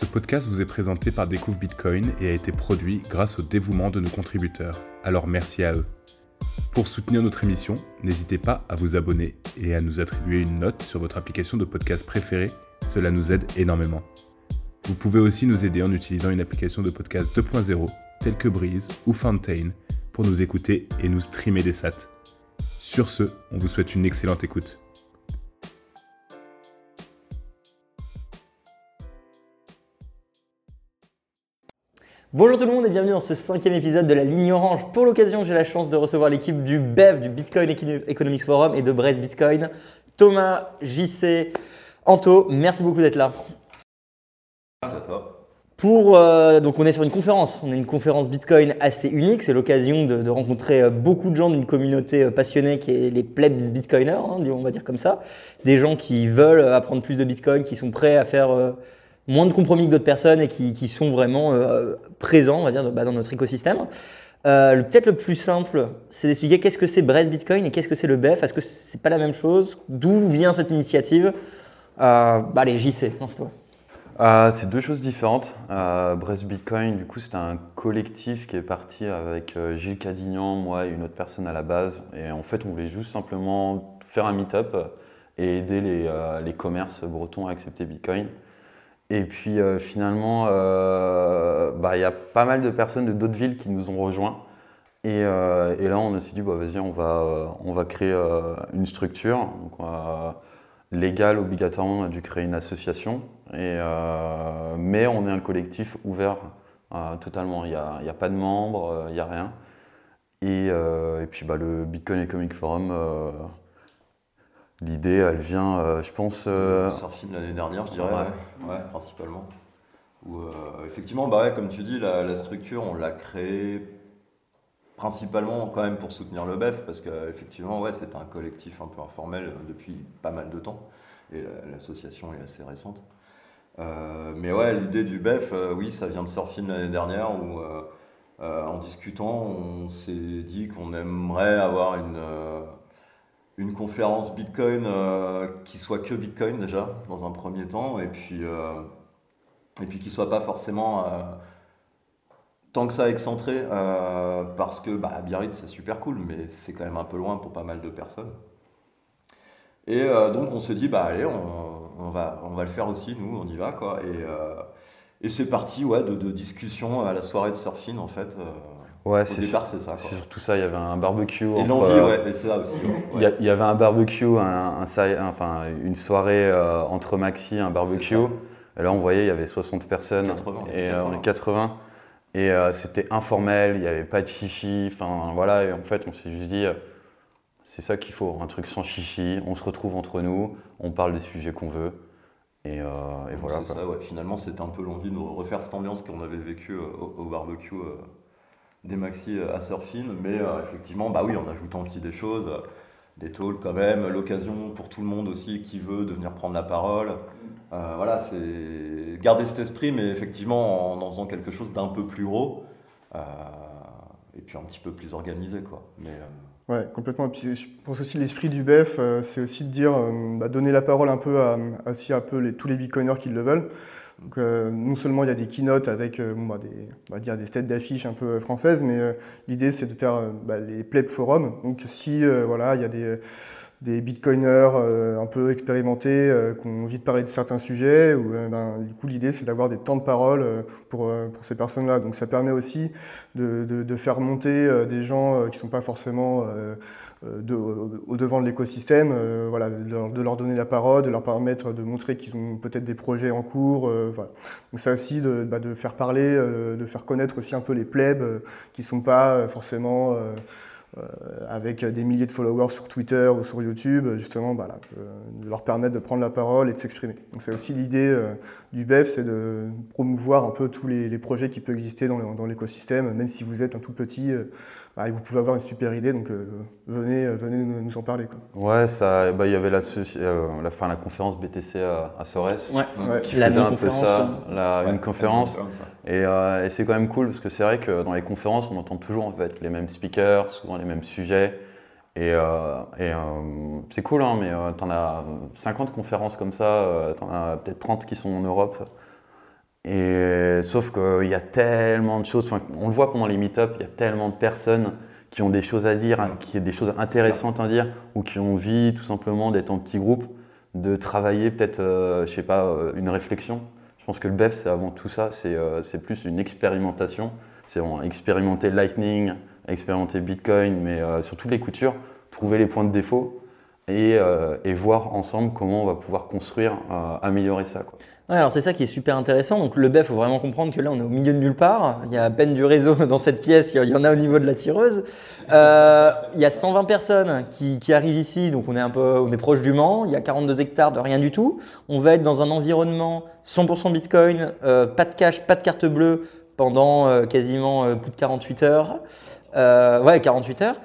Ce podcast vous est présenté par Découvre Bitcoin et a été produit grâce au dévouement de nos contributeurs. Alors merci à eux. Pour soutenir notre émission, n'hésitez pas à vous abonner et à nous attribuer une note sur votre application de podcast préférée. Cela nous aide énormément. Vous pouvez aussi nous aider en utilisant une application de podcast 2.0 telle que Breeze ou Fountain pour nous écouter et nous streamer des sats. Sur ce, on vous souhaite une excellente écoute. Bonjour tout le monde et bienvenue dans ce cinquième épisode de la ligne orange. Pour l'occasion, j'ai la chance de recevoir l'équipe du BEV, du Bitcoin Economics Forum et de Brest Bitcoin. Thomas, JC, Anto, merci beaucoup d'être là. Merci à toi. Pour, euh, donc on est sur une conférence, on est une conférence Bitcoin assez unique, c'est l'occasion de, de rencontrer euh, beaucoup de gens d'une communauté euh, passionnée qui est les plebs Bitcoiners, hein, on va dire comme ça, des gens qui veulent apprendre plus de Bitcoin, qui sont prêts à faire euh, moins de compromis que d'autres personnes et qui, sont vraiment euh, présents, on va dire, bah, dans notre écosystème. Euh, Peut-être le plus simple, c'est d'expliquer qu'est-ce que c'est Brest Bitcoin et qu'est-ce que c'est le BEF. Est-ce que c'est pas la même chose D'où vient cette initiative euh, bah, Allez, JC, lance-toi. C'est deux choses différentes. Brest Bitcoin, du coup, c'était un collectif qui est parti avec Gilles Cadignan, moi et une autre personne à la base. Et en fait, on voulait juste simplement faire un meet-up et aider les, les commerces bretons à accepter Bitcoin. Et puis euh, finalement, euh, bah, il y a pas mal de personnes de d'autres villes qui nous ont rejoints. Et, euh, là, on s'est dit, bah, vas-y, on va, on va créer une structure. Donc, obligatoirement, on a dû créer une association. Et, mais on est un collectif ouvert totalement. Il n'y a, a pas de membres, il n'y a rien. Et, et puis bah, le Bitcoin Economic Forum, l'idée, elle vient, euh, je pense. euh, Surfing l'année dernière, je dirais, Ouais. ouais, Ouais, principalement. Où, euh, effectivement, bah ouais, comme tu dis, la, la structure, on l'a créée principalement quand même pour soutenir le BEF, parce qu'effectivement, ouais, c'est un collectif un peu informel euh, depuis pas mal de temps, et la- l'association est assez récente. Euh, mais ouais, l'idée du BEF, euh, oui, ça vient de Surfing l'année dernière, où euh, euh, en discutant, on s'est dit qu'on aimerait avoir une, euh, une conférence Bitcoin euh, qui soit que Bitcoin déjà, dans un premier temps, et puis, euh, et puis qui soit pas forcément euh, tant que ça excentré, parce que bah, Biarritz c'est super cool, mais c'est quand même un peu loin pour pas mal de personnes. Et donc on se dit, bah allez, on, va, on va le faire aussi, nous, on y va, quoi. Et, et c'est parti, ouais, de, de à la soirée de surfing, en fait. Euh, ouais, c'est départ, c'est ça, c'est surtout ça. Il y avait un barbecue. Et l'envie, euh, ouais, c'est ça aussi. Il y, avait un barbecue, un, un enfin, une soirée euh, entre Maxi, un barbecue. Et là, on voyait, il y avait 60 personnes. 80, on était et euh, on 80. est 80. Et euh, c'était informel, il n'y avait pas de chichi. Enfin, voilà. Et en fait, on s'est juste dit, euh, c'est ça qu'il faut, un truc sans chichi. On se retrouve entre nous, on parle des sujets qu'on veut. Et, euh, et voilà. Quoi. ça, ouais. Finalement, c'était un peu l'envie de refaire cette ambiance qu'on avait vécue euh, au, au barbecue euh, des Maxi euh, à Surfing. Mais euh, effectivement, bah oui, en ajoutant aussi des choses, euh, des talks quand même, l'occasion pour tout le monde aussi qui veut de venir prendre la parole. Voilà, c'est garder cet esprit, mais effectivement en en faisant quelque chose d'un peu plus gros. et puis un petit peu plus organisé, quoi. Mais, Ouais, complètement. Et puis je pense aussi l'esprit du BEF, c'est aussi de dire, bah, donner la parole un peu à, un peu tous les bitcoiners qui le veulent. Donc, euh, non seulement il y a des keynotes avec euh, bah, des, on va dire des têtes d'affiche un peu françaises, mais euh, l'idée c'est de faire euh, bah, les pleb forums. Donc si euh, voilà, il y a des, des bitcoiners euh, un peu expérimentés euh, qui ont envie de parler de certains sujets, ou, euh, ben, du coup l'idée c'est d'avoir des temps de parole euh, pour, euh, pour ces personnes-là. Donc ça permet aussi de, de- de faire monter euh, des gens euh, qui ne sont pas forcément euh, euh, de- au devant de l'écosystème, euh, voilà, de leur, donner la parole, de leur permettre de montrer qu'ils ont peut-être des projets en cours. euh, voilà. Donc ça aussi de, bah, faire parler, euh, de faire connaître aussi un peu les plebs euh, qui ne sont pas euh, forcément euh, euh, avec des milliers de followers sur Twitter ou sur YouTube, justement, bah, de, leur permettre de prendre la parole et de s'exprimer. Donc c'est aussi l'idée euh, du BEF, c'est de promouvoir un peu tous les, projets qui peuvent exister dans l'écosystème, même si vous êtes un tout petit, euh, bah, vous pouvez avoir une super idée, donc euh, venez, euh, venez nous, nous en parler. Quoi. Ouais, ça, bah, il y avait la, euh, la, fin, la conférence BTC à, à Sorès. Ouais. Ouais. qui La faisait un peu ça, la- ouais, une conférence. Et, euh, et c'est quand même cool parce que c'est vrai que dans les conférences, on entend toujours en fait les mêmes speakers, souvent les mêmes sujets. Et, euh, et, euh, c'est cool, hein, mais tu en as 50 conférences comme ça, tu en as peut-être 30 qui sont en Europe. Et sauf qu'il y a tellement de choses, on le voit pendant les meet-up, il y a tellement de personnes qui ont des choses à dire, hein, qui ont des choses intéressantes à dire, ou qui ont envie tout simplement d'être en petit groupe, de travailler peut-être, euh, je sais pas, euh, une réflexion. Je pense que le BEF, c'est avant tout ça, c'est euh, plus une expérimentation. C'est expérimenter Lightning, expérimenter Bitcoin, mais euh, sur toutes les coutures, trouver les points de défaut et, euh, voir ensemble comment on va pouvoir construire, euh, améliorer ça. Alors c'est ça qui est super intéressant. Donc le BEF, faut vraiment comprendre que là, on est au milieu de nulle part. Il y a à peine du réseau dans cette pièce. Il y en a au niveau de la tireuse. Euh, il y a 120 personnes qui, arrivent ici. Donc on est un peu, on est proche du Mans. Il y a 42 hectares de rien du tout. On va être dans un environnement 100% Bitcoin, euh, pas de cash, pas de carte bleue pendant euh, quasiment plus de 48 heures. Ouais, 48 heures.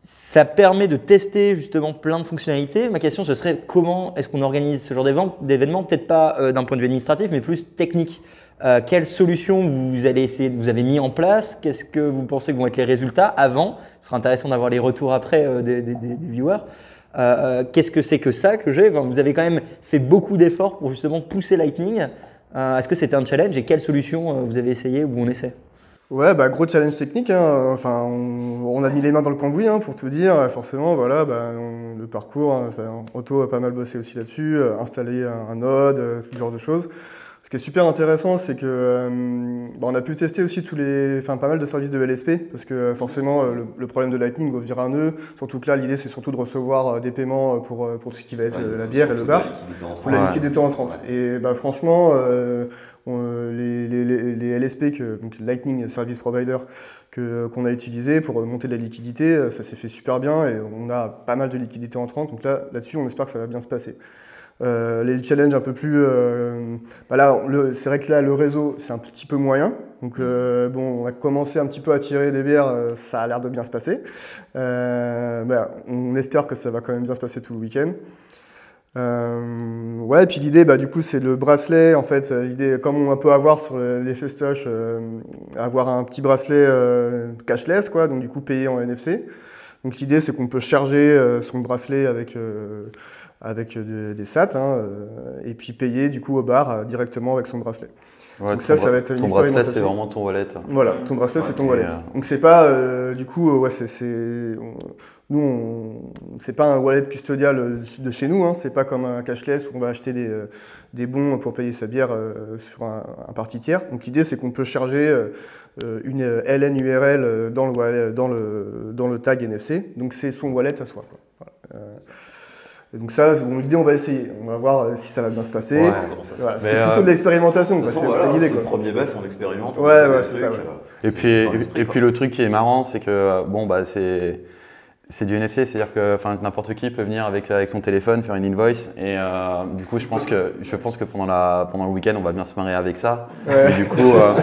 Ça permet de tester justement plein de fonctionnalités. Ma question, ce serait comment est-ce qu'on organise ce genre d'événement? Peut-être pas euh, d'un point de vue administratif, mais plus technique. Euh, quelles solutions vous allez essayer, vous avez mis en place? Qu'est-ce que vous pensez que vont être les résultats avant? Ce sera intéressant d'avoir les retours après euh, des, des- des- viewers. Euh, euh, Qu'est-ce que c'est que ça que j'ai? Vous avez quand même fait beaucoup d'efforts pour justement pousser Lightning. Est-ce que c'était un challenge et quelles solutions vous avez essayé ou on essaie? Ouais, bah gros challenge technique. hein. Enfin, on, on a mis les mains dans le cambouis hein, pour tout dire. Forcément, voilà, bah, on- le parcours. hein, Otto a pas mal bossé aussi là-dessus, euh, installer un, un node, euh, ce genre de choses. Ce qui est super intéressant, c'est que euh, bah, on a pu tester aussi tous les, enfin pas mal de services de LSP, parce que euh, forcément euh, le, le problème de Lightning va via un nœud. Surtout que là, l'idée c'est surtout de recevoir euh, des paiements pour, pour ce qui va être Ouais, la bière et le bar. la liquidité en Pour la Ouais. liquidité entrante. Et bah, franchement, euh, on- les, les- les- les LSP, que, donc Lightning Service Provider, que- qu'on a utilisé pour monter de la liquidité, ça s'est fait super bien et on a pas mal de liquidité entrante. Donc là, là-dessus, on espère que ça va bien se passer. Euh, les challenges un peu plus. euh, bah c'est vrai que là, le réseau, c'est un petit peu moyen. Donc, euh, bon, on a commencé un petit peu à tirer des bières, euh, ça a l'air de bien se passer. Bah, on espère que ça va quand même bien se passer tout le week-end. Ouais, et puis l'idée, bah, du coup, c'est le bracelet. En fait, l'idée, comme on peut avoir sur les festoches, avoir un petit bracelet cashless, quoi, donc du coup payé en NFC. Donc l'idée, c'est qu'on peut charger son bracelet avec, avec euh, des SAT, hein, euh, et puis payer du coup au bar euh, directement avec son bracelet. Ouais, Donc ça, ça va être une Ton bracelet, c'est vraiment ton wallet. Voilà, ton bracelet, c'est ton et, wallet. euh, Donc c'est pas, euh, du coup, ouais, c'est, nous, on, c'est pas un wallet custodial de chez nous, hein, c'est pas comme un cashless où on va acheter des, des bons pour payer sa bière euh, sur un, un parti tiers. Donc l'idée, c'est qu'on peut charger une LN URL dans le, wallet- dans le, dans le tag NFC. Donc c'est son wallet à soi. quoi. Voilà. Donc ça, bon, l'idée, on va essayer. On va voir euh, si ça va bien se passer. Ouais. Voilà, c'est euh, plutôt de l'expérimentation, c'est, voilà, l'idée. le premier bœuf, on expérimente. on Ouais, ouais, c'est ça, euh, Et puis, et, puis le truc qui est marrant, c'est que euh, bon, bah, c'est c'est du NFC, c'est-à-dire que n'importe qui peut venir avec, avec son téléphone faire une invoice. Et euh, du coup, je pense que, je pense que pendant, la, pendant le week-end, on va bien se marrer avec ça. Ouais. Mais du coup, euh,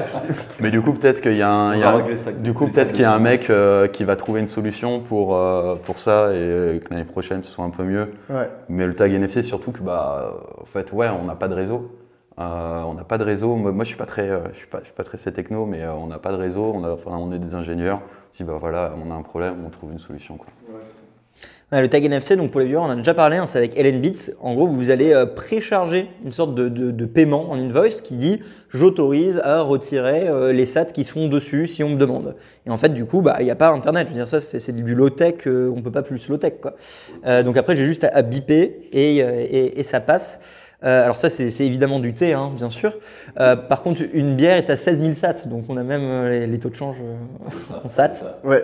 mais du coup peut-être qu'il y a un, y a du coup, peut-être qu'il y a mec euh, qui va trouver une solution pour, euh, pour ça et que l'année prochaine ce soit un peu mieux. Ouais. Mais le tag NFC, surtout que, bah, en fait, ouais, on n'a pas de réseau. Euh, on n'a pas de réseau. Moi, moi, je suis pas très, euh, je suis pas, je suis pas très techno, mais euh, on n'a pas de réseau. On, a, enfin, on est des ingénieurs. Dit, bah voilà, on a un problème, on trouve une solution. Quoi. Ouais, le tag NFC, donc pour les viewers, on en a déjà parlé, hein, c'est avec LNBits. En gros, vous allez euh, précharger une sorte de, de- de paiement en invoice qui dit j'autorise à retirer euh, les SAT qui sont dessus si on me demande. Et en fait, du coup, bah, il n'y a pas Internet. Je veux dire, ça, c'est c'est du low-tech, euh, on peut pas plus low-tech. quoi. Euh, donc après, j'ai juste à, à biper et, euh, et- et ça passe. Euh, alors ça, c'est évidemment du thé, hein, bien sûr. Euh, par contre, une bière est à 16 000 SAT, donc on a même euh, les, les taux de change euh, en SAT. Ouais.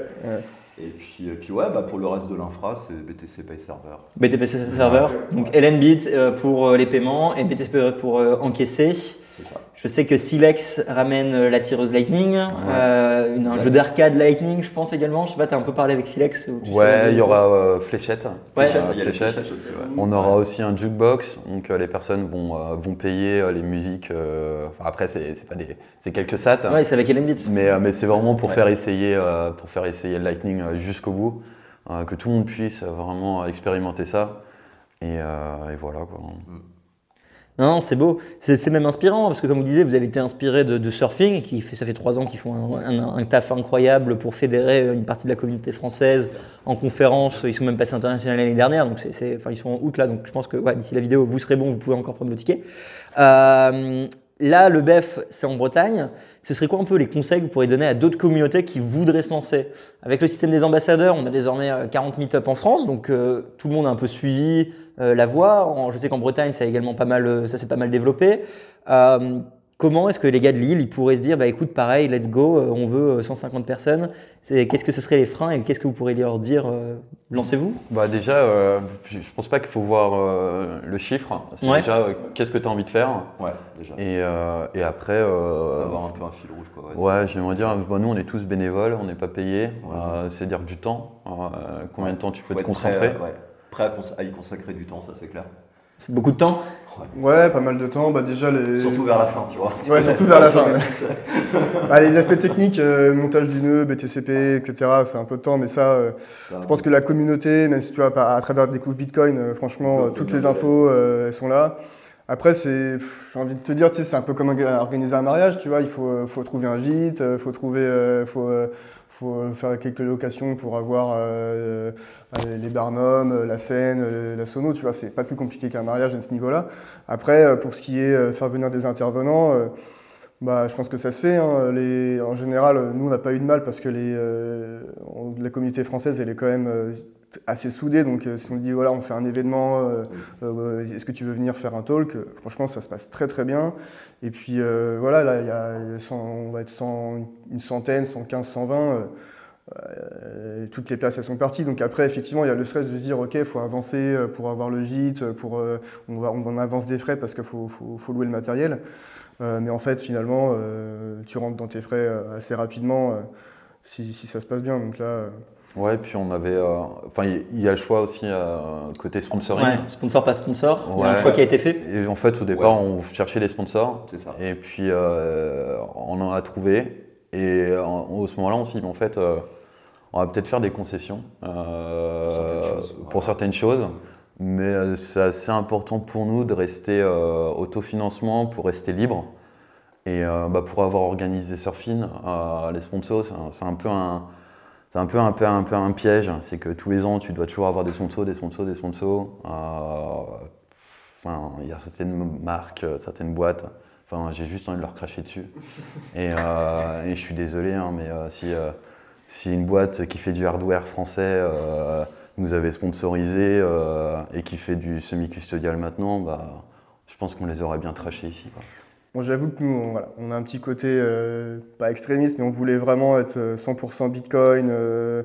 Et puis, et puis ouais, bah, pour le reste de l'infra, c'est BTC Pay Server. BTP Server, donc LNBits euh, pour les paiements et BTP pour encaisser. C'est ça. Je sais que Silex ramène euh, la tireuse Lightning, euh, une- un jeu d'arcade Lightning, je pense également. Je sais pas, t'as un peu parlé avec Silex ou tu sais Ouais, il y aura euh, Fléchette. Ouais. Euh, Il y a Fléchette. fléchettes aussi, ouais. On aura aussi un jukebox, donc euh, les personnes vont, euh, vont payer euh, les musiques. euh, enfin, après, c'est pas des, c'est quelques sats. Ouais, c'est avec LNBits. mais, euh, mais c'est vraiment pour Ouais. faire essayer, euh, pour faire essayer le Lightning euh, jusqu'au bout, euh, que tout le monde puisse vraiment expérimenter ça. Et, euh, et voilà quoi. Non, non, c'est beau. C'est même inspirant parce que, comme vous disiez, vous avez été inspiré de, surfing. Qui fait, ça fait trois ans qu'ils font un, taf incroyable pour fédérer une partie de la communauté française en conférence. Ils sont même passés international l'année dernière. Donc, c'est- ils sont en août là. Donc, je pense que d'ici la vidéo, vous serez bon. Vous pouvez encore prendre vos tickets. Euh, Là, le BEF, c'est en Bretagne. Ce serait quoi un peu les conseils que vous pourriez donner à d'autres communautés qui voudraient se lancer? Avec le système des ambassadeurs, on a désormais 40 meet-up en France, donc tout le monde a un peu suivi la voie. Je sais qu'en Bretagne, ça également pas mal, ça s'est pas mal développé. Comment est-ce que les gars de Lille, ils pourraient se dire, bah écoute, pareil, let's go, euh, on veut 150 euh, personnes. Qu'est-ce que ce serait les freins et qu'est-ce que vous pourriez leur dire euh, Lancez-vous? Bah déjà, je je pense pas qu'il faut voir le chiffre. C'est déjà qu'est-ce que tu as envie de faire? Ouais, déjà. Et, après. avoir un peu un fil rouge quoi. Ouais, j'aimerais dire, bah, nous on est tous bénévoles, on n'est pas payés. c'est dire du temps. combien de temps tu peux te concentrer? prêt, à, y consacrer du temps, ça c'est clair. C'est beaucoup de temps? Ouais, pas mal de temps. Bah, déjà les... Surtout vers la fin, tu vois. Ouais, surtout vers la fin. bah, les aspects techniques, euh, montage du nœud, BTCP, etc., c'est un peu de temps, mais ça, euh, je pense que la communauté, même si tu vois, à travers Découvre Bitcoin, euh, franchement, toutes les infos, elles sont là. Après, c'est, j'ai envie de te dire, tu sais, c'est un peu comme organiser un mariage, tu vois. Il faut, faut trouver un gîte, faut trouver, faut, faut euh, faire quelques locations pour avoir euh, euh, les Barnum, la Seine, la Sono, tu vois, c'est pas plus compliqué qu'un mariage à ce niveau-là. Après, pour ce qui est faire venir des intervenants, bah, je pense que ça se fait. Hein. Les, en général, nous, on n'a pas eu de mal parce que les, la communauté française, elle est quand même assez soudée. Donc, si on dit, voilà, on fait un événement, est-ce que tu veux venir faire un talk? Franchement, ça se passe très, très bien. Et puis euh, voilà, là, il y a on va être une centaine, 115, 120. Euh, toutes les places elles sont parties. Donc après, effectivement, il y a le stress de se dire, ok, il faut avancer euh, pour avoir le gîte, pour, on, va, on avance des frais parce qu'il faut, faut, louer le matériel. Mais en fait, finalement, tu rentres dans tes frais assez rapidement si, si, ça se passe bien. Donc là, Ouais, puis on avait. Euh, enfin, il y, a le choix aussi euh, côté sponsoring. Ouais, sponsor pas sponsor, il y a un choix qui a été fait. Et en fait, au départ, on cherchait des sponsors. C'est ça. Et puis, euh, on en a trouvé. Et en, ce moment-là, on s'est dit, en fait, on va peut-être faire des concessions pour certaines choses. Mais c'est assez important pour nous de rester autofinancement, pour rester libre. Et bah, pour avoir organisé Surfing, les sponsors, c'est un peu un peu, un, peu, un piège. C'est que tous les ans, tu dois toujours avoir des sponsors, des sponsors, des sponsors. Euh, enfin, il y a certaines marques, certaines boîtes. Enfin, j'ai juste envie de leur cracher dessus. Et, euh, je suis désolé, hein, mais euh, si, si une boîte qui fait du hardware français nous avait sponsorisé et qui fait du semi-custodial maintenant, bah, je pense qu'on les aurait bien trachés ici. Bon, j'avoue que nous, on, a un petit côté euh, pas extrémiste, mais on voulait vraiment être 100% euh, Bitcoin, euh,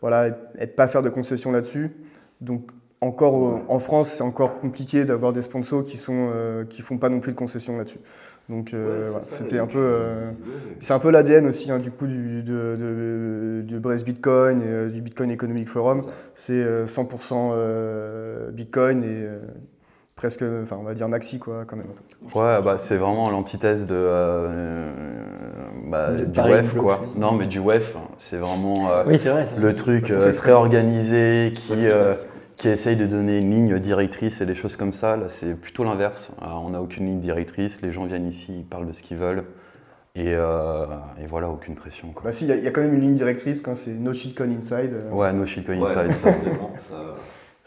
voilà, et, pas faire de concessions là-dessus. Donc encore en France, c'est encore compliqué d'avoir des sponsors qui sont qui font pas non plus de concessions là-dessus. Donc voilà, c'était un peu, c'est un peu l'ADN aussi hein, du coup du de, de, Brest Bitcoin et du Bitcoin Economic Forum. C'est 100% Bitcoin et presque, enfin on va dire maxi quoi quand même. Ouais, bah, c'est vraiment l'antithèse de, euh, bah, du WEF quoi. Non mais du WEF, c'est vraiment euh, le truc euh, très organisé qui, qui essaye de donner une ligne directrice et des choses comme ça. Là c'est plutôt l'inverse. on n'a aucune ligne directrice, les gens viennent ici, ils parlent de ce qu'ils veulent. Et, et, voilà, aucune pression. Quoi. Bah si, il y, a quand même une ligne directrice quand c'est no shitcoin inside. Ouais, no shitcoin inside. Forcément, ça...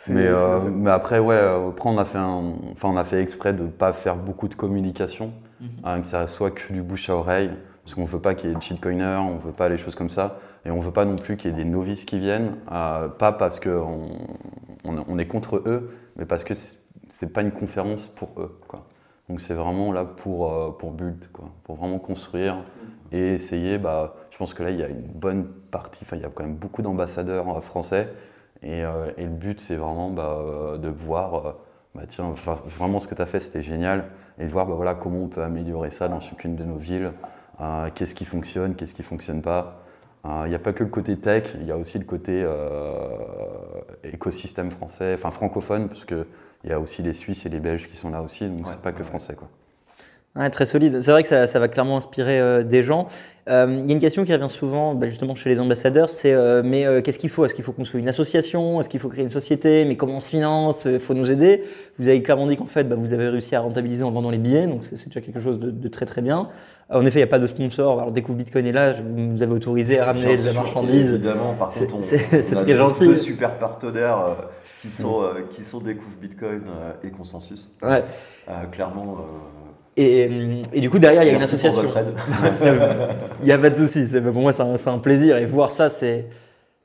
Mais, euh, mais, après, ouais, euh, après on a fait, un, enfin, on a fait exprès de ne pas faire beaucoup de communication, mhm. hein, que ça soit que du bouche à oreille, parce qu'on ne veut pas qu'il y ait de shitcoiners, on ne veut pas les choses comme ça, et on ne veut pas non plus qu'il y ait des novices qui viennent, euh, pas parce qu'on on, est contre eux, mais parce que ce n'est pas une conférence pour eux. Donc c'est vraiment là pour, pour build, quoi, pour vraiment construire et essayer. Bah, je pense que là, il y a une bonne partie, il y a quand même beaucoup d'ambassadeurs français euh, et, le but, c'est vraiment bah, euh, de voir, euh, bah, tiens, vraiment ce que tu as fait, c'était génial, et de voir bah, voilà, comment on peut améliorer ça dans chacune de nos villes, qu'est-ce qui fonctionne, qu'est-ce qui ne fonctionne pas. Il n'y a pas que le côté tech, il y a aussi le côté écosystème français, enfin francophone, parce qu'il y a aussi les Suisses et les Belges qui sont là aussi, donc c'est pas que français. Quoi très solide. C'est vrai que ça, va clairement inspirer euh, des gens. Euh, il y a une question qui revient souvent, bah, justement chez les ambassadeurs, c'est euh, mais qu'est-ce qu'il faut? Est-ce qu'il faut qu'on soit une association? Est-ce qu'il faut créer une société? Mais comment on se finance? Il faut nous aider. Vous avez clairement dit qu'en fait, bah, vous avez réussi à rentabiliser en vendant les billets, donc c'est déjà quelque chose de, très très bien. En effet, il n'y a pas de sponsor. Alors, Découvre Bitcoin est là, vous nous avez autorisé à ramener de la marchandise. Évidemment, par contre, c'est très gentil. Deux super partenaires qui sont, qui sont Découvre Bitcoin et Consensus. Ouais. clairement Et, hum, et du coup, derrière, il y a une pour association. votre aide. Il n'y a pas de souci. Pour moi, c'est un, plaisir. Et voir ça, c'est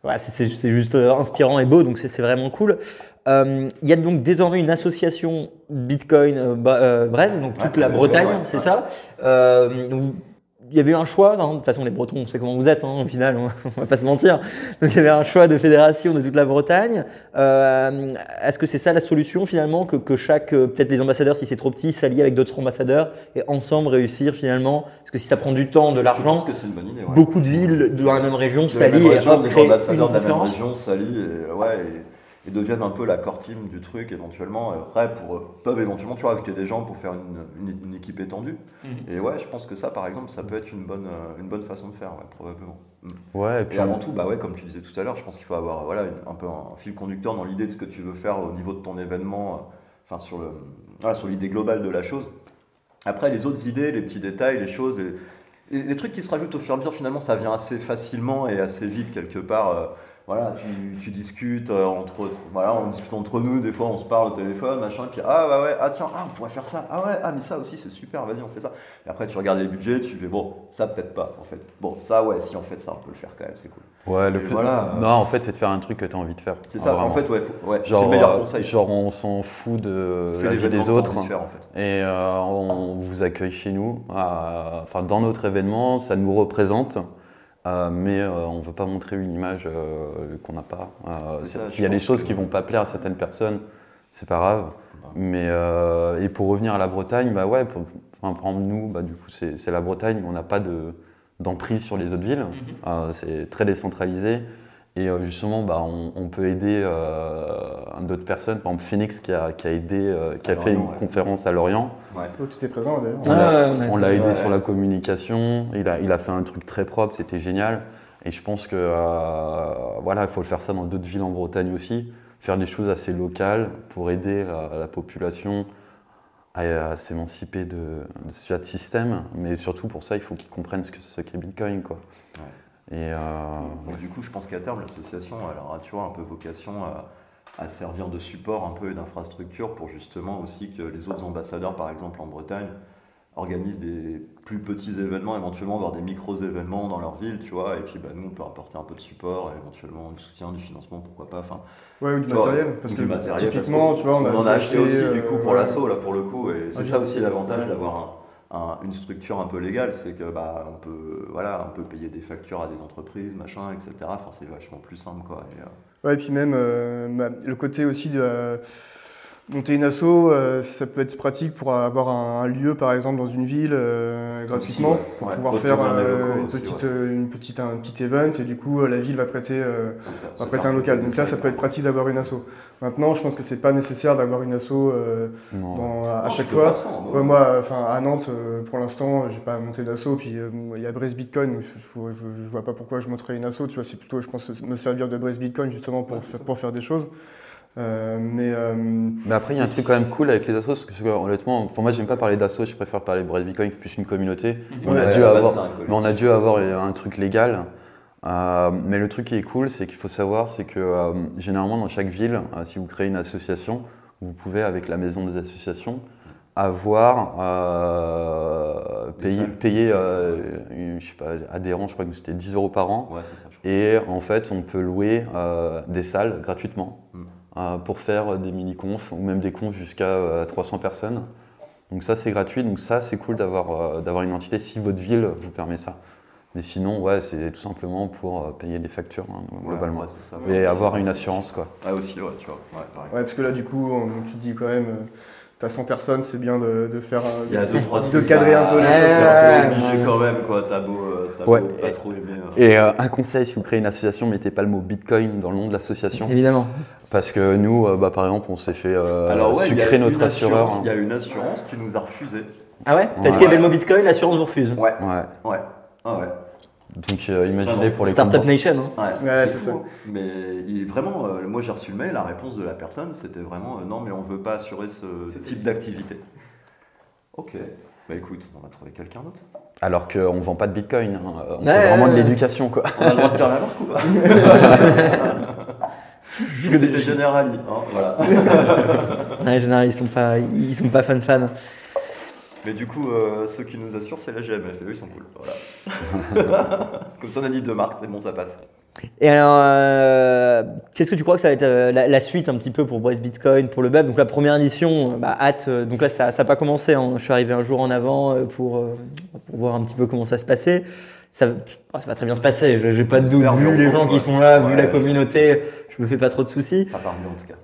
ouais, juste euh, inspirant et beau. Donc, c'est vraiment cool. Euh, Il y a donc désormais une association Bitcoin euh, euh, Brest, donc toute Ouais, la Bretagne, c'est ouais. ça? Euh, donc, il y avait eu un choix, hein. de toute façon les Bretons, on sait comment vous êtes hein, au final, on, on va pas se mentir. Donc il y avait un choix de fédération de toute la Bretagne. Euh, Est-ce que c'est ça la solution finalement, que, que chaque, euh, peut-être les ambassadeurs, si c'est trop petit, s'allient avec d'autres ambassadeurs et ensemble réussir finalement? Parce que si ça prend du temps, de l'argent, ouais. beaucoup de villes de la même région s'allient et région, hop, des créent une ambassadeurs de la même conférence. région s'allient et, ouais, et, et deviennent un peu la core team du truc éventuellement. Et Après, pour, peuvent éventuellement tu vois, ajouter des gens pour faire une, une- une équipe étendue. Mhm. Et ouais, je pense que ça, par exemple, ça peut être une bonne, euh, une bonne façon de faire, ouais, probablement. Mm. Ouais, et puis Et avant tout, bah ouais, comme tu disais tout à l'heure, je pense qu'il faut avoir voilà, une- un peu un fil conducteur dans l'idée de ce que tu veux faire au niveau de ton événement, euh, enfin sur le, voilà, sur l'idée globale de la chose. Après, les autres idées, les petits détails, les choses, les, les- les trucs qui se rajoutent au fur et à mesure, finalement, ça vient assez facilement et assez vite quelque part. euh, voilà, tu, tu discutes euh, entre, voilà, on discute entre nous, des fois on se parle au téléphone, machin, puis ah bah ouais, ah tiens, ah on pourrait faire ça, ah ouais, ah mais ça aussi c'est super, vas-y on fait ça. Et après tu regardes les budgets, tu fais bon, ça peut-être pas en fait. Bon, ça ouais, si on fait ça, on peut le faire quand même, c'est cool. Ouais, le plus. voilà, euh, Non, en fait, c'est de faire un truc que tu as envie de faire. C'est ça, vraiment. en fait, ouais, ouais, c'est le meilleur conseil. genre, on s'en fout de la vie des autres. de faire, en fait. Et euh, on vous accueille chez nous, enfin dans notre événement, ça nous représente, euh, mais euh, on ne veut pas montrer une image euh, qu'on n'a pas. Il y a des choses que- qui vont pas plaire à certaines personnes, c'est pas grave. Bah. Mais et pour revenir à la Bretagne, bah ouais, pour, nous, bah, du coup c'est la Bretagne, on n'a pas de d'emprise sur les autres villes. Euh, c'est très décentralisé. Et euh, justement, bah, on, on peut aider euh, d'autres personnes. Par exemple, Phoenix qui a, qui a aidé, euh, qui À a fait une ouais. conférence à Lorient. Oh, tu étais présent d'ailleurs. On l'a- Ouais, ouais, l'a aidé ouais. sur la communication. Il a, il a fait un truc très propre, c'était génial. Et je pense que euh, voilà, il faut le faire ça dans d'autres villes en Bretagne aussi. Faire des choses assez locales pour aider la, la population à, à s'émanciper de, de ce système. Mais surtout pour ça, il faut qu'ils comprennent ce que- ce qu'est Bitcoin. Quoi. Et, euh, Donc, du coup, je pense qu'à terme, l'association elle aura tu vois, un peu vocation à, à servir de support un peu et d'infrastructure pour justement aussi que les autres ambassadeurs, par exemple en Bretagne, organisent des plus petits événements, éventuellement voir des micros-événements dans leur ville, tu vois, et puis bah, nous, on peut apporter un peu de support, et éventuellement du soutien, du financement, pourquoi pas. Enfin, Ouais, ou du vois, matériel. Parce du que matériel, parce typiquement, qu'on- tu vois, on, on en a acheté aussi euh, du coup pour ouais. l'assaut, là pour le coup, et c'est Ah, ça aussi l'avantage ouais. d'avoir un- un- une structure un peu légale, c'est que bah on peut voilà, on peut payer des factures à des entreprises, machin, etc. Enfin c'est vachement plus simple quoi. Et, euh, Ouais, et puis même euh, le côté aussi de monter une asso, euh, ça peut être pratique pour avoir un, un lieu par exemple dans une ville euh, gratuitement ouais. pour Ouais, pouvoir faire euh, une aussi, petite, ouais. euh, une petite, un petit event et du coup euh, la ville va prêter, euh, ça, va prêter un local. Donc là, ça peut être pratique d'avoir une asso. Maintenant, je pense que c'est pas nécessaire d'avoir une asso euh, dans- à Non, chaque fois. ça, moi, enfin, à Nantes, euh, pour l'instant, j'ai pas monté d'asso. Puis euh, il y a Brest Bitcoin, donc je, je, vois pas pourquoi je monterais une asso. Tu vois, c'est plutôt, je pense, me servir de Brest Bitcoin justement pour, pour faire des choses. Euh, mais euh, Mais après, il y a un truc quand même cool avec les assos, parce que honnêtement, enfin, moi j'aime pas parler d'assos, je préfère parler de Bitcoin, c'est plus une communauté. On Ouais, a dû avoir, mais on a dû avoir un truc légal. Euh, mais le truc qui est cool, c'est qu'il faut savoir, c'est que euh, généralement dans chaque ville, euh, si vous créez une association, vous pouvez avec la maison des associations avoir euh, payé, payer, euh, une- je sais pas, adhérent, je crois que c'était 10 euros par an. Ouais, ça. Et en fait, on peut louer euh, des salles gratuitement Mm. Euh, pour faire des mini-confs ou même des confs jusqu'à euh, 300 personnes. Donc ça, c'est gratuit. Donc ça, c'est cool d'avoir euh, d'avoir une entité si votre ville vous permet ça. Mais sinon, ouais, c'est tout simplement pour euh, payer des factures, hein, globalement. ouais, c'est ça. Et Ouais, avoir une assurance, quoi. Ah aussi, ouais, tu vois. Ouais, parce que là, du coup, on- tu te dis quand même, euh, t'as 100 personnes, c'est bien de, de faire. un- Il y a deux, trois de cadrer un peu les choses, obligé quand même, quoi. T'as beau, euh, t'as Ouais. beau pas trop aimer. euh. Et euh, un conseil, si vous créez une association, mettez pas le mot Bitcoin dans le nom de l'association. Évidemment. Parce que nous, euh, bah, par exemple, on s'est fait euh, Alors ouais, sucrer notre assureur. assurance- Il y a une assurance qui nous a refusé. Ah ouais? Parce Ouais. qu'il y avait le mot Bitcoin, l'assurance vous refuse. Ouais, Ouais. ouais, ah ouais. Donc euh, imaginez pour les Startup Nation. hein. Ouais, Ouais, c'est hein. Mais il vraiment, euh, moi j'ai reçu le mail, la réponse de la personne, c'était vraiment euh, non, mais on veut pas assurer ce type d'activité. Ok. Bah écoute, on va trouver quelqu'un d'autre. Alors qu'on ne vend pas de bitcoin, hein. on Ouais, fait vraiment de l'éducation. quoi. On a le droit de dire la marque ou pas? C'était Generali, hein, voilà. Général, ils sont pas, ils sont pas fan fan. Mais du coup, euh, ceux qui nous assurent, c'est la GMF. Et eux, ils sont cool. Voilà. Comme ça, on a dit deux marques, c'est bon, ça passe. Et alors, euh, qu'est-ce que tu crois que ça va être euh, la, la suite un petit peu pour Brest Bitcoin, pour le BEF Donc la première édition, bah, hâte. euh, Donc là, ça n'a pas commencé. hein. Je suis arrivé un jour en avant pour, pour voir un petit peu comment ça se passait. Ça, ça va très bien se passer. Je- J'ai pas de doute. Vu les gens qui sont là, vu la communauté, je me fais pas trop de soucis. Ça part bien en tout cas.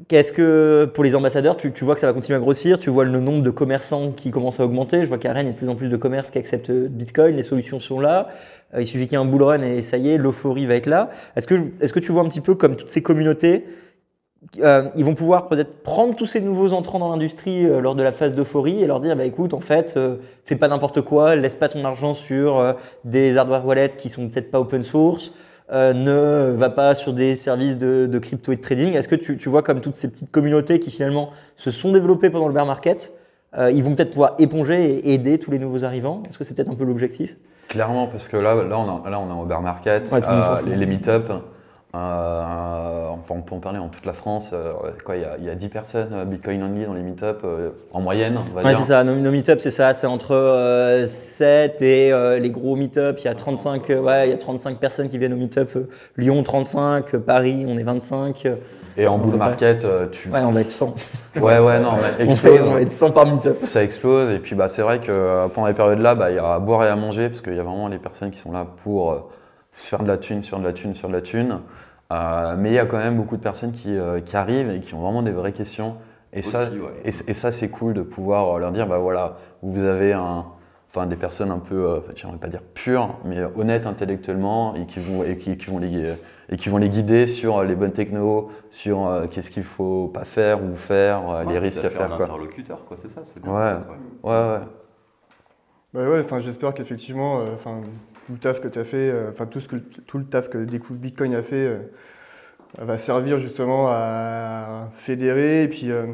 Euh, Qu'est-ce que pour les ambassadeurs, tu, vois que ça va continuer à grossir, tu vois le nombre de commerçants qui commence à augmenter. Je vois qu'à Rennes, il y a de plus en plus de commerces qui acceptent Bitcoin, les solutions sont là. Euh, il suffit qu'il y ait un bull run et ça y est, l'euphorie va être là. Est-ce que, est que tu vois un petit peu comme toutes ces communautés, euh, ils vont pouvoir peut-être prendre tous ces nouveaux entrants dans l'industrie euh, lors de la phase d'euphorie et leur dire bah écoute en fait euh, fais pas n'importe quoi, laisse pas ton argent sur euh, des hardware wallets qui sont peut-être pas open source, euh, ne va pas sur des services de, de crypto et de trading. Est-ce que tu, tu vois comme toutes ces petites communautés qui finalement se sont développées pendant le bear market, euh, ils vont peut-être pouvoir éponger et aider tous les nouveaux arrivants? Est-ce que c'est peut-être un peu l'objectif? Clairement, parce que là, là, on, a- là on en bear market, Ouais, euh, les, les meet-up, euh, enfin, on peut en parler en toute la France. euh, quoi, il y, a, il y a 10 personnes euh, Bitcoin only dans les meet-up euh, en moyenne, on va Ouais, dire. c'est ça. Nos, nos meet-up, c'est ça. C'est entre euh, 7 et les gros meet-up. Il y a 35, ouais, il y a 35 personnes qui viennent au meet-up. euh, Lyon, 35. euh, Paris, on est 25. euh, Et en bull market, tu. Ouais, on va être 100. Ouais, ouais, non, mais On va, explose. on va être 100 par meet-up. Ça explose. Et puis, bah, c'est vrai que pendant les périodes-là, bah, il y a à boire et à manger parce qu'il y a vraiment les personnes qui sont là pour faire de la thune, sur de la thune, sur de la thune. Euh, mais il y a quand même beaucoup de personnes qui, euh, qui arrivent et qui ont vraiment des vraies questions. Et ça, Aussi, ouais. et, et ça c'est cool de pouvoir euh, leur dire, bah voilà, vous avez un, enfin des personnes un peu, euh, enfin, j'aimerais pas dire pures, mais honnêtes intellectuellement et qui vont et qui, qui vont les et qui vont les guider sur les bonnes technos, sur euh, qu'est-ce qu'il faut pas faire ou faire, euh, les risques à fait faire un quoi. interlocuteur, quoi, c'est ça, c'est bien. Ouais. en fait, ouais. Ouais, ouais. Bah ouais, j'espère qu'effectivement, euh, enfin, tout le taf que tu fait, euh, enfin, tout, ce que, tout le taf que Découvre Bitcoin a fait euh, va servir justement à fédérer et puis euh,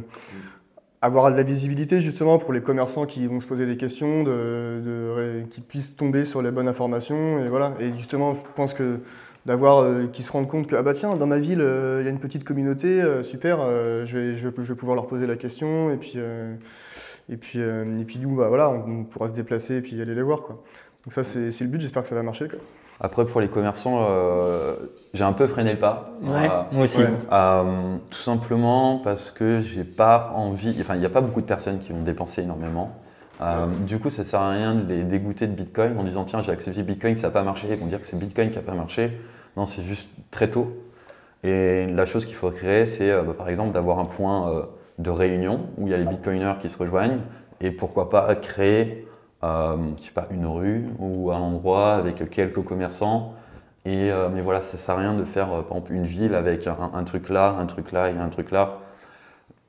avoir de la visibilité justement pour les commerçants qui vont se poser des questions, de, qu'ils puissent tomber sur les bonnes informations. Et voilà. Et justement, je pense que d'avoir, se rendent compte que, ah bah tiens, dans ma ville, il y a une petite communauté, super, je, vais, je, vais, pouvoir leur poser la question. Et puis. et puis, et puis nous, bah, voilà, on, on pourra se déplacer et puis aller les voir. Quoi. Donc ça, c'est le but, j'espère que ça va marcher. Quoi. Après, pour les commerçants, euh, j'ai un peu freiné le pas. Ouais, Euh, moi aussi. Ouais. Euh, tout simplement parce que j'ai pas envie, enfin il n'y a pas beaucoup de personnes qui vont dépenser énormément. Euh, du coup, ça sert à rien de les dégoûter de Bitcoin en disant tiens j'ai accepté Bitcoin, ça n'a pas marché. Ils vont dire que c'est Bitcoin qui n'a pas marché. Non, c'est juste très tôt. Et la chose qu'il faut créer, c'est euh, bah, par exemple d'avoir un point euh, de réunion où il y a les Bitcoiners qui se rejoignent et pourquoi pas créer, euh, je sais pas, une rue ou un endroit avec quelques commerçants et, euh, mais voilà, ça sert à rien de faire euh, par exemple une ville avec un, un truc là, un truc là et un truc là.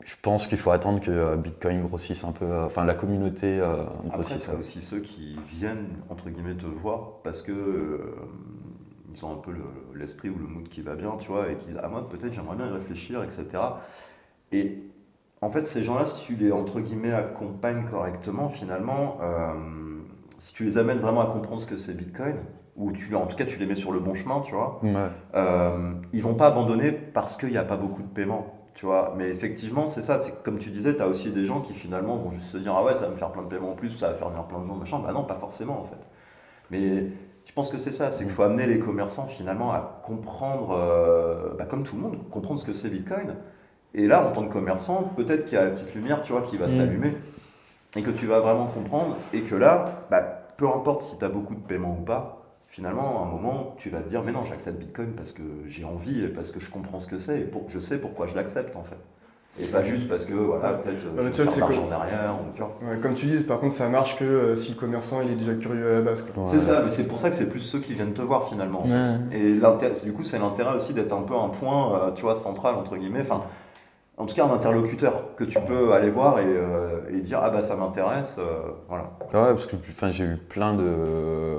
Je pense qu'il faut attendre que euh, Bitcoin grossisse un peu, enfin la communauté Après, grossisse. as aussi ceux qui viennent, entre guillemets, te voir parce que ils ont un peu le- l'esprit ou le mood qui va bien, tu vois, et qui disent Ah, moi, peut-être, j'aimerais bien y réfléchir, etc. Et en fait, ces gens-là, si tu les, entre guillemets, accompagnes correctement, finalement, euh, si tu les amènes vraiment à comprendre ce que c'est Bitcoin, ou tu, en tout cas, tu les mets sur le bon chemin, tu vois, Ouais. euh, ils vont pas abandonner parce qu'il n'y a pas beaucoup de paiements. Tu vois, mais effectivement, c'est ça. Comme tu disais, tu as aussi des gens qui finalement vont juste se dire Ah ouais, ça va me faire plein de paiements en plus, ça va faire venir plein de gens, machin. Bah non, pas forcément en fait. Mais je pense que c'est ça, c'est qu'il faut amener les commerçants finalement à comprendre, euh, bah, comme tout le monde, comprendre ce que c'est Bitcoin. Et là, en tant que commerçant, peut-être qu'il y a la petite lumière, tu vois, qui va Mm. s'allumer et que tu vas vraiment comprendre. Et que là, bah, peu importe si tu as beaucoup de paiements ou pas, finalement, à un moment, tu vas te dire, mais non, j'accepte Bitcoin parce que j'ai envie et parce que je comprends ce que c'est et pour, je sais pourquoi je l'accepte en fait. Et pas juste parce que, voilà, peut-être tu je c'est l'argent derrière. Ou, tu vois. Ouais, comme tu dis, par contre, ça marche que euh, si le commerçant il est déjà curieux à la base. Quoi. C'est ça, mais c'est pour ça que c'est plus ceux qui viennent te voir finalement. en Ouais. fait. Et l'intérêt- du coup, c'est l'intérêt aussi d'être un peu un point, euh, tu vois, central entre guillemets. Enfin, en tout cas, un interlocuteur que tu peux aller voir et, euh, dire ah bah ça m'intéresse, euh, voilà. Ouais, parce que enfin, j'ai eu plein de,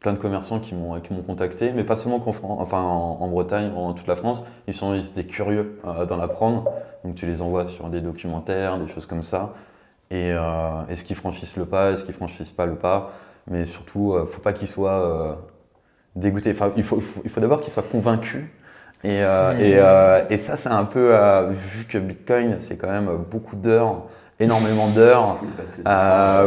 plein de commerçants qui m'ont qui m'ont contacté, mais pas seulement Fran- enfin, en, en Bretagne, en toute la France. Ils, sont, ils étaient curieux euh, d'en apprendre. Donc tu les envoies sur des documentaires, des choses comme ça. Et est-ce qu'ils franchissent le pas, est-ce qu'ils franchissent pas le pas? Mais surtout, faut pas qu'ils soient dégoûtés. Enfin, il faut, il faut d'abord qu'ils soient convaincus. Et, euh, et, euh, et ça, c'est un peu, euh, vu que Bitcoin, c'est quand même beaucoup d'heures énormément d'heures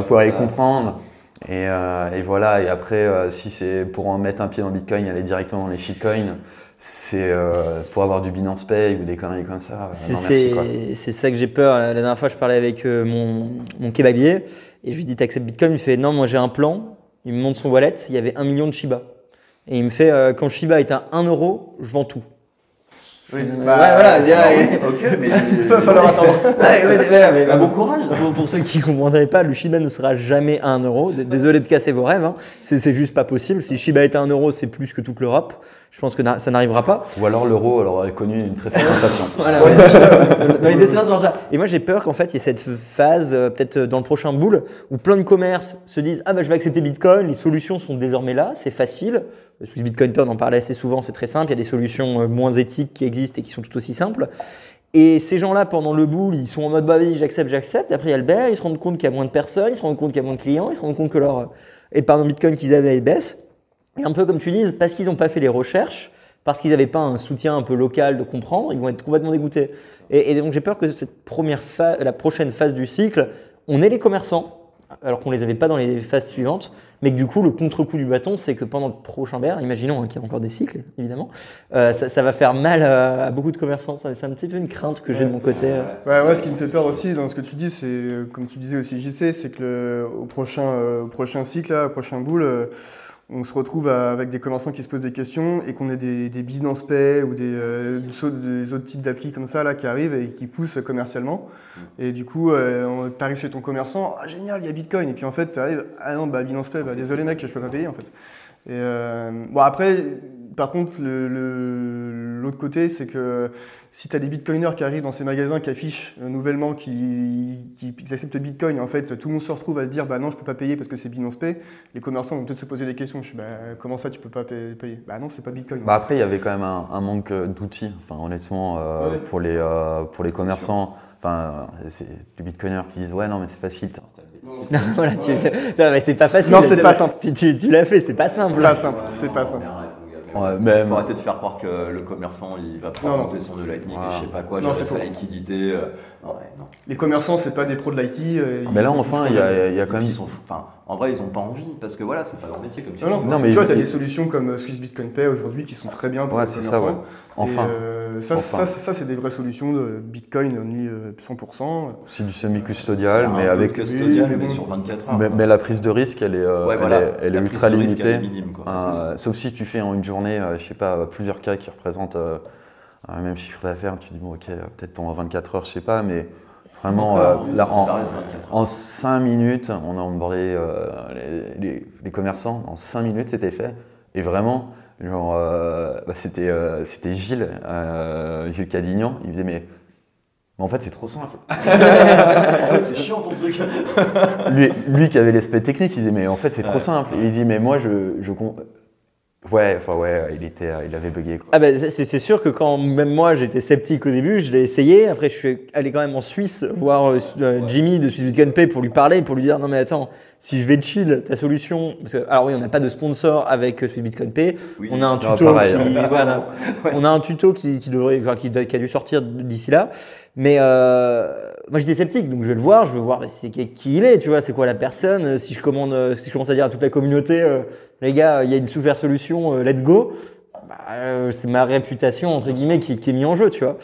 pour aller comprendre. Et, et voilà, et après, si c'est pour en mettre un pied dans Bitcoin, aller directement dans les shitcoins, c'est euh, pour avoir du Binance Pay ou des conneries comme ça. C'est ça que j'ai peur. La dernière fois, je parlais avec euh, mon, mon kebabier et je lui dis T'acceptes Bitcoin? Il me fait Non, moi j'ai un plan. Il me montre son wallet. Il y avait un million de Shiba. Et il me fait euh, Quand Shiba est à 1 euro, je vends tout. Oui, Ouais, bah, voilà, il y a- Ah oui, ok, mais Il va falloir attendre. Ouais, mais Bah, bon courage. Pour, pour ceux qui ne comprendraient pas, le Shiba ne sera jamais à 1 euro. Désolé de casser vos rêves. hein. C'est juste pas possible. Si Shiba est à 1 euro, c'est plus que toute l'Europe. Je pense que na- ça n'arrivera pas. Ou alors l'euro alors, aurait connu une très forte inflation. Voilà, ouais. dans les dessins. Et moi j'ai peur qu'en fait il y ait cette phase, euh, peut-être dans le prochain boule, où plein de commerces se disent Ah bah je vais accepter Bitcoin, les solutions sont désormais là, c'est facile. Swiss Bitcoin on en parlait assez souvent, c'est très simple, il y a des solutions euh, moins éthiques qui existent et qui sont tout aussi simples. Et ces gens-là, pendant le boule, ils sont en mode bah vas-y, j'accepte, j'accepte. Après, il y a le bear, ils se rendent compte qu'il y a moins de personnes, ils se rendent compte qu'il y a moins de clients, ils se rendent compte que leur épargne Bitcoin qu'ils avaient, elle baisse. Et un peu comme tu dis, parce qu'ils n'ont pas fait les recherches, parce qu'ils n'avaient pas un soutien un peu local de comprendre, ils vont être complètement dégoûtés. Et, donc j'ai peur que cette première phase, la prochaine phase du cycle, on ait les commerçants, alors qu'on les avait pas dans les phases suivantes, mais que du coup le contre-coup du bâton, c'est que pendant le prochain bear, imaginons hein, qu'il y a encore des cycles, évidemment, euh, ça, ça va faire mal à, à beaucoup de commerçants. Ça- C'est un petit peu une crainte que j'ai de mon côté. euh. Ouais, ouais, ce qui me fait peur aussi dans ce que tu dis, c'est comme tu disais aussi JC, c'est que le- au prochain, euh, au prochain cycle, là, au prochain boule, euh, on se retrouve à- avec des commerçants qui se posent des questions et qu'on ait des, des Binance Pay ou des, euh, des autres- types d'applis comme ça là qui arrivent et qui poussent commercialement. Et du coup, euh, tu arrives chez ton commerçant, ah génial, il y a Bitcoin. Et puis en fait, tu arrives, ah non, bah Binance Pay, bah, désolé mec, je peux pas payer en fait. Et euh, bon après, par contre, le- le- l'autre côté, c'est que si tu as des bitcoiners qui arrivent dans ces magasins qui affichent euh, nouvellement qu'ils qui, qui acceptent Bitcoin, et en fait tout le monde se retrouve à se dire bah non je peux pas payer parce que c'est Binance Pay, les commerçants vont peut-être se poser des questions. Je suis bah comment ça tu peux pas payer, Bah non c'est pas Bitcoin. Bah après, il y avait quand même un, un manque euh, d'outils. Enfin, honnêtement, euh, Ouais. pour, les, euh, pour les commerçants, enfin, c'est des bitcoiners qui disent Ouais, non, mais c'est facile. Non, voilà, tu- non, mais c'est pas facile. Non, c'est pas simple. Tu, tu- tu l'as fait, c'est pas simple. pas simple, c'est pas simple. Ouais, faut arrêter de faire croire que le commerçant il va prendre son de Lightning Ah. et je sais pas quoi, gérer sa liquidité. Non, ouais, non. Les commerçants c'est pas des pros de l'IT. euh, Mais là, enfin, ils il y a, y a quand même. ils sont fous. Enfin, en vrai, ils ont pas envie parce que voilà, c'est pas leur métier comme tu Non, non, dis. Non, mais tu vois, tu as des solutions comme euh, Swiss Bitcoin Pay aujourd'hui qui sont très bien pour Ouais, les c'est ça, commerçants. ouais. Enfin, Et, euh, ça, Enfin. ça, c'est- ça, c'est des vraies solutions de Bitcoin only euh, 100%. c'est du semi-custodial, mais avec. custodial, mais sur 24 heures. Mais, mais la prise de risque, elle est, euh, Ouais, elle voilà. est, elle ultra limitée. minime, quoi. Euh, sauf si tu fais en une journée, euh, je sais pas, plusieurs cas qui représentent euh, un même chiffre d'affaires, tu dis bon ok, euh, peut-être pendant 24 heures, je sais pas, mais vraiment euh, là, en, Ça reste 24 heures. en 5 minutes, on a onboardé euh, les, les- les commerçants, en 5 minutes c'était fait, et vraiment, genre, euh, bah, c'était c'était Gilles, Gilles Cadignan, il disait mais, mais en fait c'est trop simple. en fait, c'est chiant ton truc. lui, lui qui avait l'aspect technique, il disait mais en fait c'est trop simple. Il dit mais moi je, je ouais, enfin ouais, il était, il avait bugué. Ah ben, c'est sûr que quand même moi j'étais sceptique au début, je l'ai essayé. Après, je suis allé quand même en Suisse voir euh, euh, Jimmy de Swiss Bitcoin Pay pour lui parler, pour lui dire non mais attends, si je vais chill, ta solution. Parce que, alors oui, on n'a pas de sponsor avec euh, Bitcoin Pay. Oui. On a un tuto pareil, qui, hein. voilà, on a un tuto qui, qui devrait, enfin, qui, a dû sortir d'ici là. Mais euh, moi j'étais sceptique, donc je vais le voir, je veux voir bah, c'est qui, qui il est, tu vois, c'est quoi la personne. Euh, Si je commande, euh, si je commence à dire à toute la communauté, euh, les gars, il y a une super solution, euh, let's go. Bah, euh, c'est ma réputation entre guillemets qui, qui est mise en jeu, tu vois.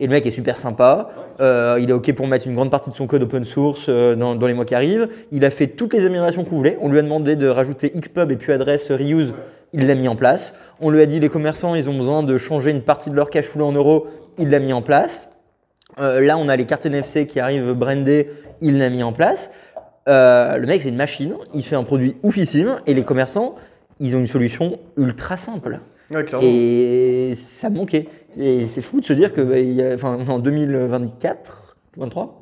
Et le mec est super sympa. Euh, il est ok pour mettre une grande partie de son code open source euh, dans, dans les mois qui arrivent. Il a fait toutes les améliorations qu'on voulait. On lui a demandé de rajouter Xpub et puis adresse reuse. Il l'a mis en place. On lui a dit les commerçants, ils ont besoin de changer une partie de leur cash flow en euros. Il l'a mis en place. Euh, là, on a les cartes NFC qui arrivent brandées. Il l'a mis en place. Le mec, c'est une machine. Il fait un produit oufissime. Et les commerçants, ils ont une solution ultra simple. Ouais. Et ça manquait. Et c'est fou de se dire que bah, il y a- enfin, en 2024, 23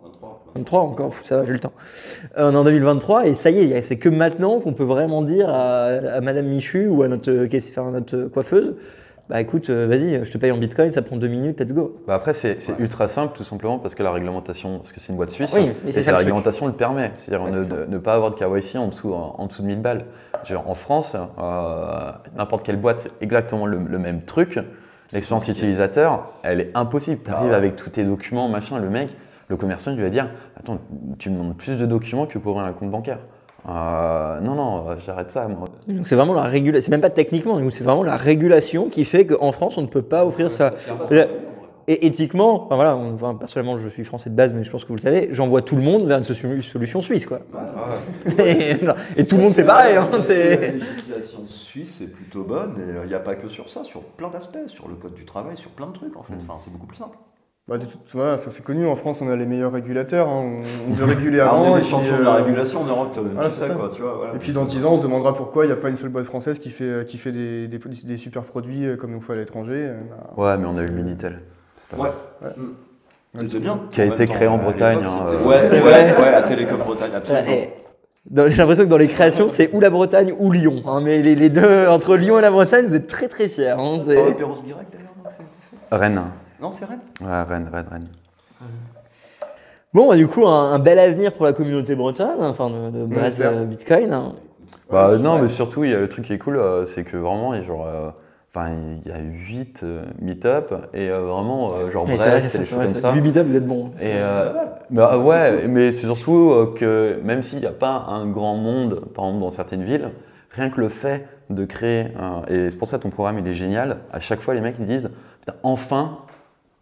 23 encore, ça va, j'ai le temps. Euh, on est en 2023 et ça y est, c'est que maintenant qu'on peut vraiment dire à, à Madame Michu ou à notre, euh, enfin, à notre coiffeuse, bah écoute, euh, vas-y, je te paye en bitcoin, ça prend deux minutes, let's go. Bah après c'est ultra simple tout simplement parce que la réglementation, parce que c'est une boîte suisse, Oui, mais et ça la le réglementation le permet, c'est-à-dire Ouais, ne, pas avoir de KYC en dessous, en, dessous de 1000 balles. Genre, en France, euh, n'importe quelle boîte exactement le, le même truc. L'expérience utilisateur, elle est impossible. Tu arrives Ah ouais. avec tous tes documents, machin, le mec, le commerçant il va dire Attends, tu me demandes plus de documents que pour ouvrir un compte bancaire. Euh, non, non, j'arrête ça. Moi. Donc c'est vraiment la régulation, c'est même pas techniquement, c'est vraiment la régulation qui fait qu'en France on ne peut pas offrir ça. Et éthiquement, enfin voilà, on- enfin, personnellement je suis français de base, mais je pense que vous le savez, j'envoie tout le monde vers une so- solution suisse, quoi. et, et tout le monde fait pareil. Hein, La législation suisse est plutôt bonne et il n'y a pas que sur ça, sur plein d'aspects, sur le code du travail, sur plein de trucs en fait. Mm. Enfin, c'est beaucoup plus simple. Bah, de voilà, ça c'est connu, en France on a les meilleurs régulateurs, hein. on, on veut réguler avant. on est les puis, champions de la euh, régulation en Europe, c'est ça. quoi, tu vois. voilà. Et puis dans 10 ans, on se demandera pourquoi il n'y a pas une seule boîte française qui fait, qui fait des, des, des super produits euh, comme on fait à l'étranger. euh, bah, Ouais, mais on a eu le Minitel. C'est pas Ouais. mal. Mm. C'était bien. Qui a été créé en Bretagne, hein, euh, Ouais, C'est c'est vrai. ouais, à Télécom Bretagne, absolument. Et J'ai l'impression que dans les créations, c'est ou la Bretagne ou Lyon. hein, mais les, les deux, entre Lyon et la Bretagne, vous êtes très très fiers. hein, c'est- Oh, Perros Guirec d'ailleurs, non, ça a été fait, ça Rennes. Non, c'est Rennes Ouais, Rennes, Rennes, Rennes. Bon, bah, du coup, un, un bel avenir pour la communauté bretonne, enfin de, de base euh, Bitcoin. hein. Bah, Ouais, non, ouais. mais surtout, il y a le truc qui est cool, euh, c'est que vraiment, il y a genre. euh, Enfin, il y a 8 meet-up et euh, vraiment, euh, genre vrai, Brest c'est et des ça, choses comme ça. ça. Huit meet-up, vous êtes bon. Et euh, bah ouais, mais c'est surtout euh, que même s'il n'y a pas un grand monde, par exemple dans certaines villes, rien que le fait de créer, un- et c'est pour ça que ton programme il est génial, à chaque fois les mecs ils disent, Putain, enfin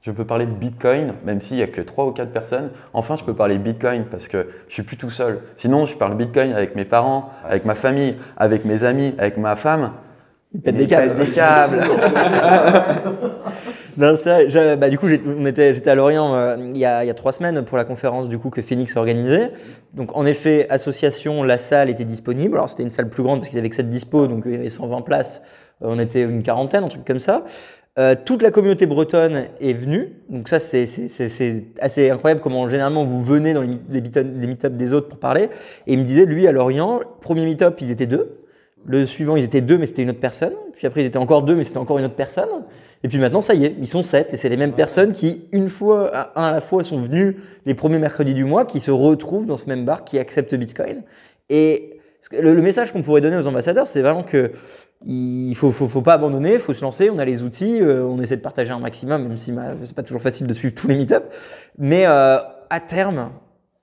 je peux parler de Bitcoin, même s'il n'y a que 3 ou 4 personnes, enfin je peux parler Bitcoin parce que je suis plus tout seul. Sinon je parle Bitcoin avec mes parents, avec ma famille, avec mes amis, avec ma femme. Ils pètent Ils des câbles. des câbles. Non, vrai. Je- bah, du coup, j'étais à Lorient euh, il, y a, il y a trois semaines pour la conférence du coup que Phoenix a organisée. Donc, en effet, association, la salle était disponible. Alors, c'était une salle plus grande parce qu'ils avaient que cette dispo, donc il y avait 120 places. Euh, on était une quarantaine, un truc comme ça. Euh, toute la communauté bretonne est venue. Donc, ça, c'est c'est- c'est- c'est assez incroyable comment généralement vous venez dans les, les meet- les meet-up des autres pour parler. Et il me disait, lui, à Lorient, premier meet-up, ils étaient deux. Le suivant, ils étaient deux, mais c'était une autre personne. Puis après, ils étaient encore deux, mais c'était encore une autre personne. Et puis maintenant, ça y est, ils sont sept. Et c'est les mêmes personnes qui, une fois, à- un à la fois, sont venus les premiers mercredis du mois, qui se retrouvent dans ce même bar, qui acceptent Bitcoin. Et le, le message qu'on pourrait donner aux ambassadeurs, c'est vraiment que il faut, faut, faut pas abandonner, il faut se lancer, on a les outils, euh, on essaie de partager un maximum, même si c'est pas toujours facile de suivre tous les meet-ups. Mais euh, à terme,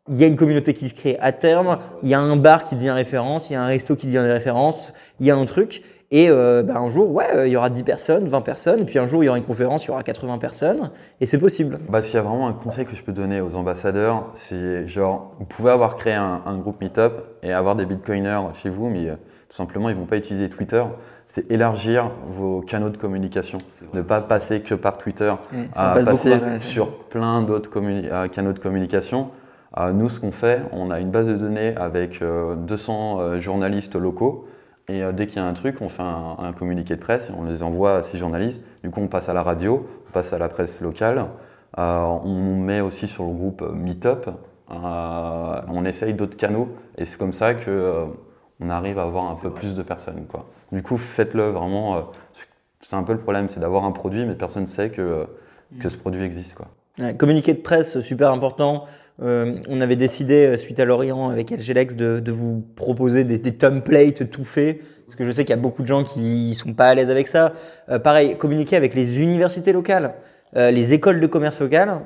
il y a une communauté qui se crée. À terme, il y a un bar qui devient référence, il y a un resto qui devient référence, il y a un truc. Et euh, bah, un jour, ouais, euh, il y aura 10 personnes, 20 personnes, et puis un jour, il y aura une conférence, il y aura 80 personnes, et c'est possible. Bah, s'il y a vraiment un conseil que je peux donner aux ambassadeurs, c'est genre, vous pouvez avoir créé un, un groupe Meetup et avoir des bitcoiners chez vous, mais euh, tout simplement, ils vont pas utiliser Twitter. C'est élargir vos canaux de communication. Ne pas passer que par Twitter, à passe passer sur plein d'autres euh, canaux de communication. Euh, nous, ce qu'on fait, on a une base de données avec euh, 200 euh, journalistes locaux. Et euh, dès qu'il y a un truc, on fait un, un communiqué de presse et on les envoie à ces journalistes. Du coup, on passe à la radio, on passe à la presse locale. Euh, on met aussi sur le groupe euh, Meetup. Euh, on essaye d'autres canaux et c'est comme ça que euh, on arrive à avoir un peu plus de personnes. Quoi. Du coup, faites-le vraiment. euh, c'est un peu le problème, c'est d'avoir un produit, mais personne ne sait que, euh, que ce produit existe. Quoi. Communiqué de presse, super important. Euh, on avait décidé, euh, suite à Lorient avec LGLX, de, de vous proposer des, des templates tout faits. Parce que je sais qu'il y a beaucoup de gens qui ne sont pas à l'aise avec ça. Euh, pareil, communiquer avec les universités locales, euh, les écoles de commerce locales.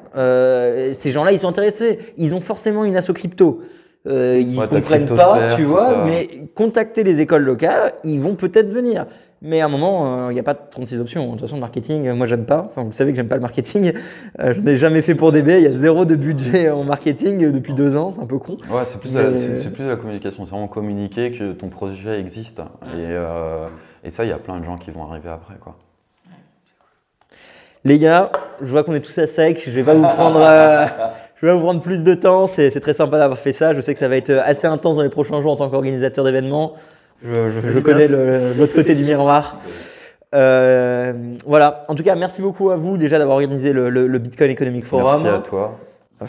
Ces gens-là, ils sont intéressés. Ils ont forcément une asso crypto. Ils Ouais, comprennent pas, tu vois, mais contacter les écoles locales, ils vont peut-être venir. Mais à un moment, il n'y a pas 36 options. De toute façon, le marketing, euh, moi, j'aime pas. Enfin, vous savez que j'aime pas le marketing. Euh, je n'ai jamais fait pour DB. Il y a zéro de budget en marketing euh, depuis deux ans. C'est un peu con. Ouais, c'est plus, Mais- plus de la communication, c'est vraiment communiquer que ton projet existe. Et, euh, et ça, il y a plein de gens qui vont arriver après. Quoi. Les gars, je vois qu'on est tous à sec. Je vais pas vous prendre, euh, je vais pas vous prendre plus de temps. C'est c'est très sympa d'avoir fait ça. Je sais que ça va être assez intense dans les prochains jours en tant qu'organisateur d'événements. Je, je- je connais l'autre côté du miroir. Euh, voilà. En tout cas, merci beaucoup à vous déjà d'avoir organisé le, le- le Bitcoin Economic Forum. Merci à toi.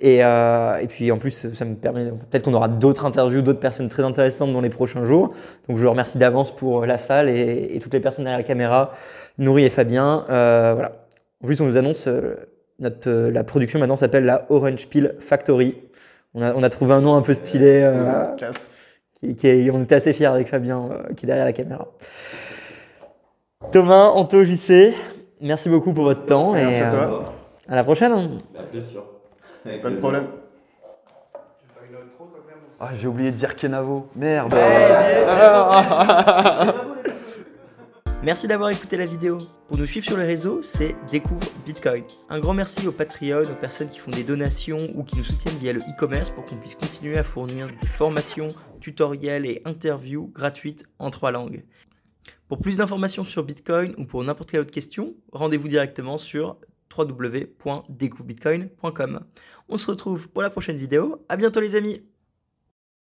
Et, euh, et puis en plus, ça me permet, peut-être qu'on aura d'autres interviews, d'autres personnes très intéressantes dans les prochains jours. Donc je vous remercie d'avance pour la salle et, et toutes les personnes derrière la caméra, Nourri et Fabien. Euh, voilà. En plus, on nous annonce, euh, notre, euh, la production maintenant s'appelle la Orange Peel Factory. On a, on a trouvé un nom un peu stylé. euh, Classe. Qui, qui est- on était assez fiers avec Fabien euh, qui est derrière la caméra. Thomas, Anto, JC, merci beaucoup pour votre temps Merci et à euh, toi. à la prochaine. Bien sûr. Avec Pas de plaisir. problème. Ah, j'ai oublié de dire Kenavo. Merde. Merci d'avoir écouté la vidéo. Pour nous suivre sur les réseaux, c'est Découvre Bitcoin. Un grand merci aux Patreon, aux personnes qui font des donations ou qui nous soutiennent via le e-commerce pour qu'on puisse continuer à fournir des formations, tutoriels et interviews gratuites en trois langues. Pour plus d'informations sur Bitcoin ou pour n'importe quelle autre question, rendez-vous directement sur www.découvrebitcoin.com. On se retrouve pour la prochaine vidéo. À bientôt les amis.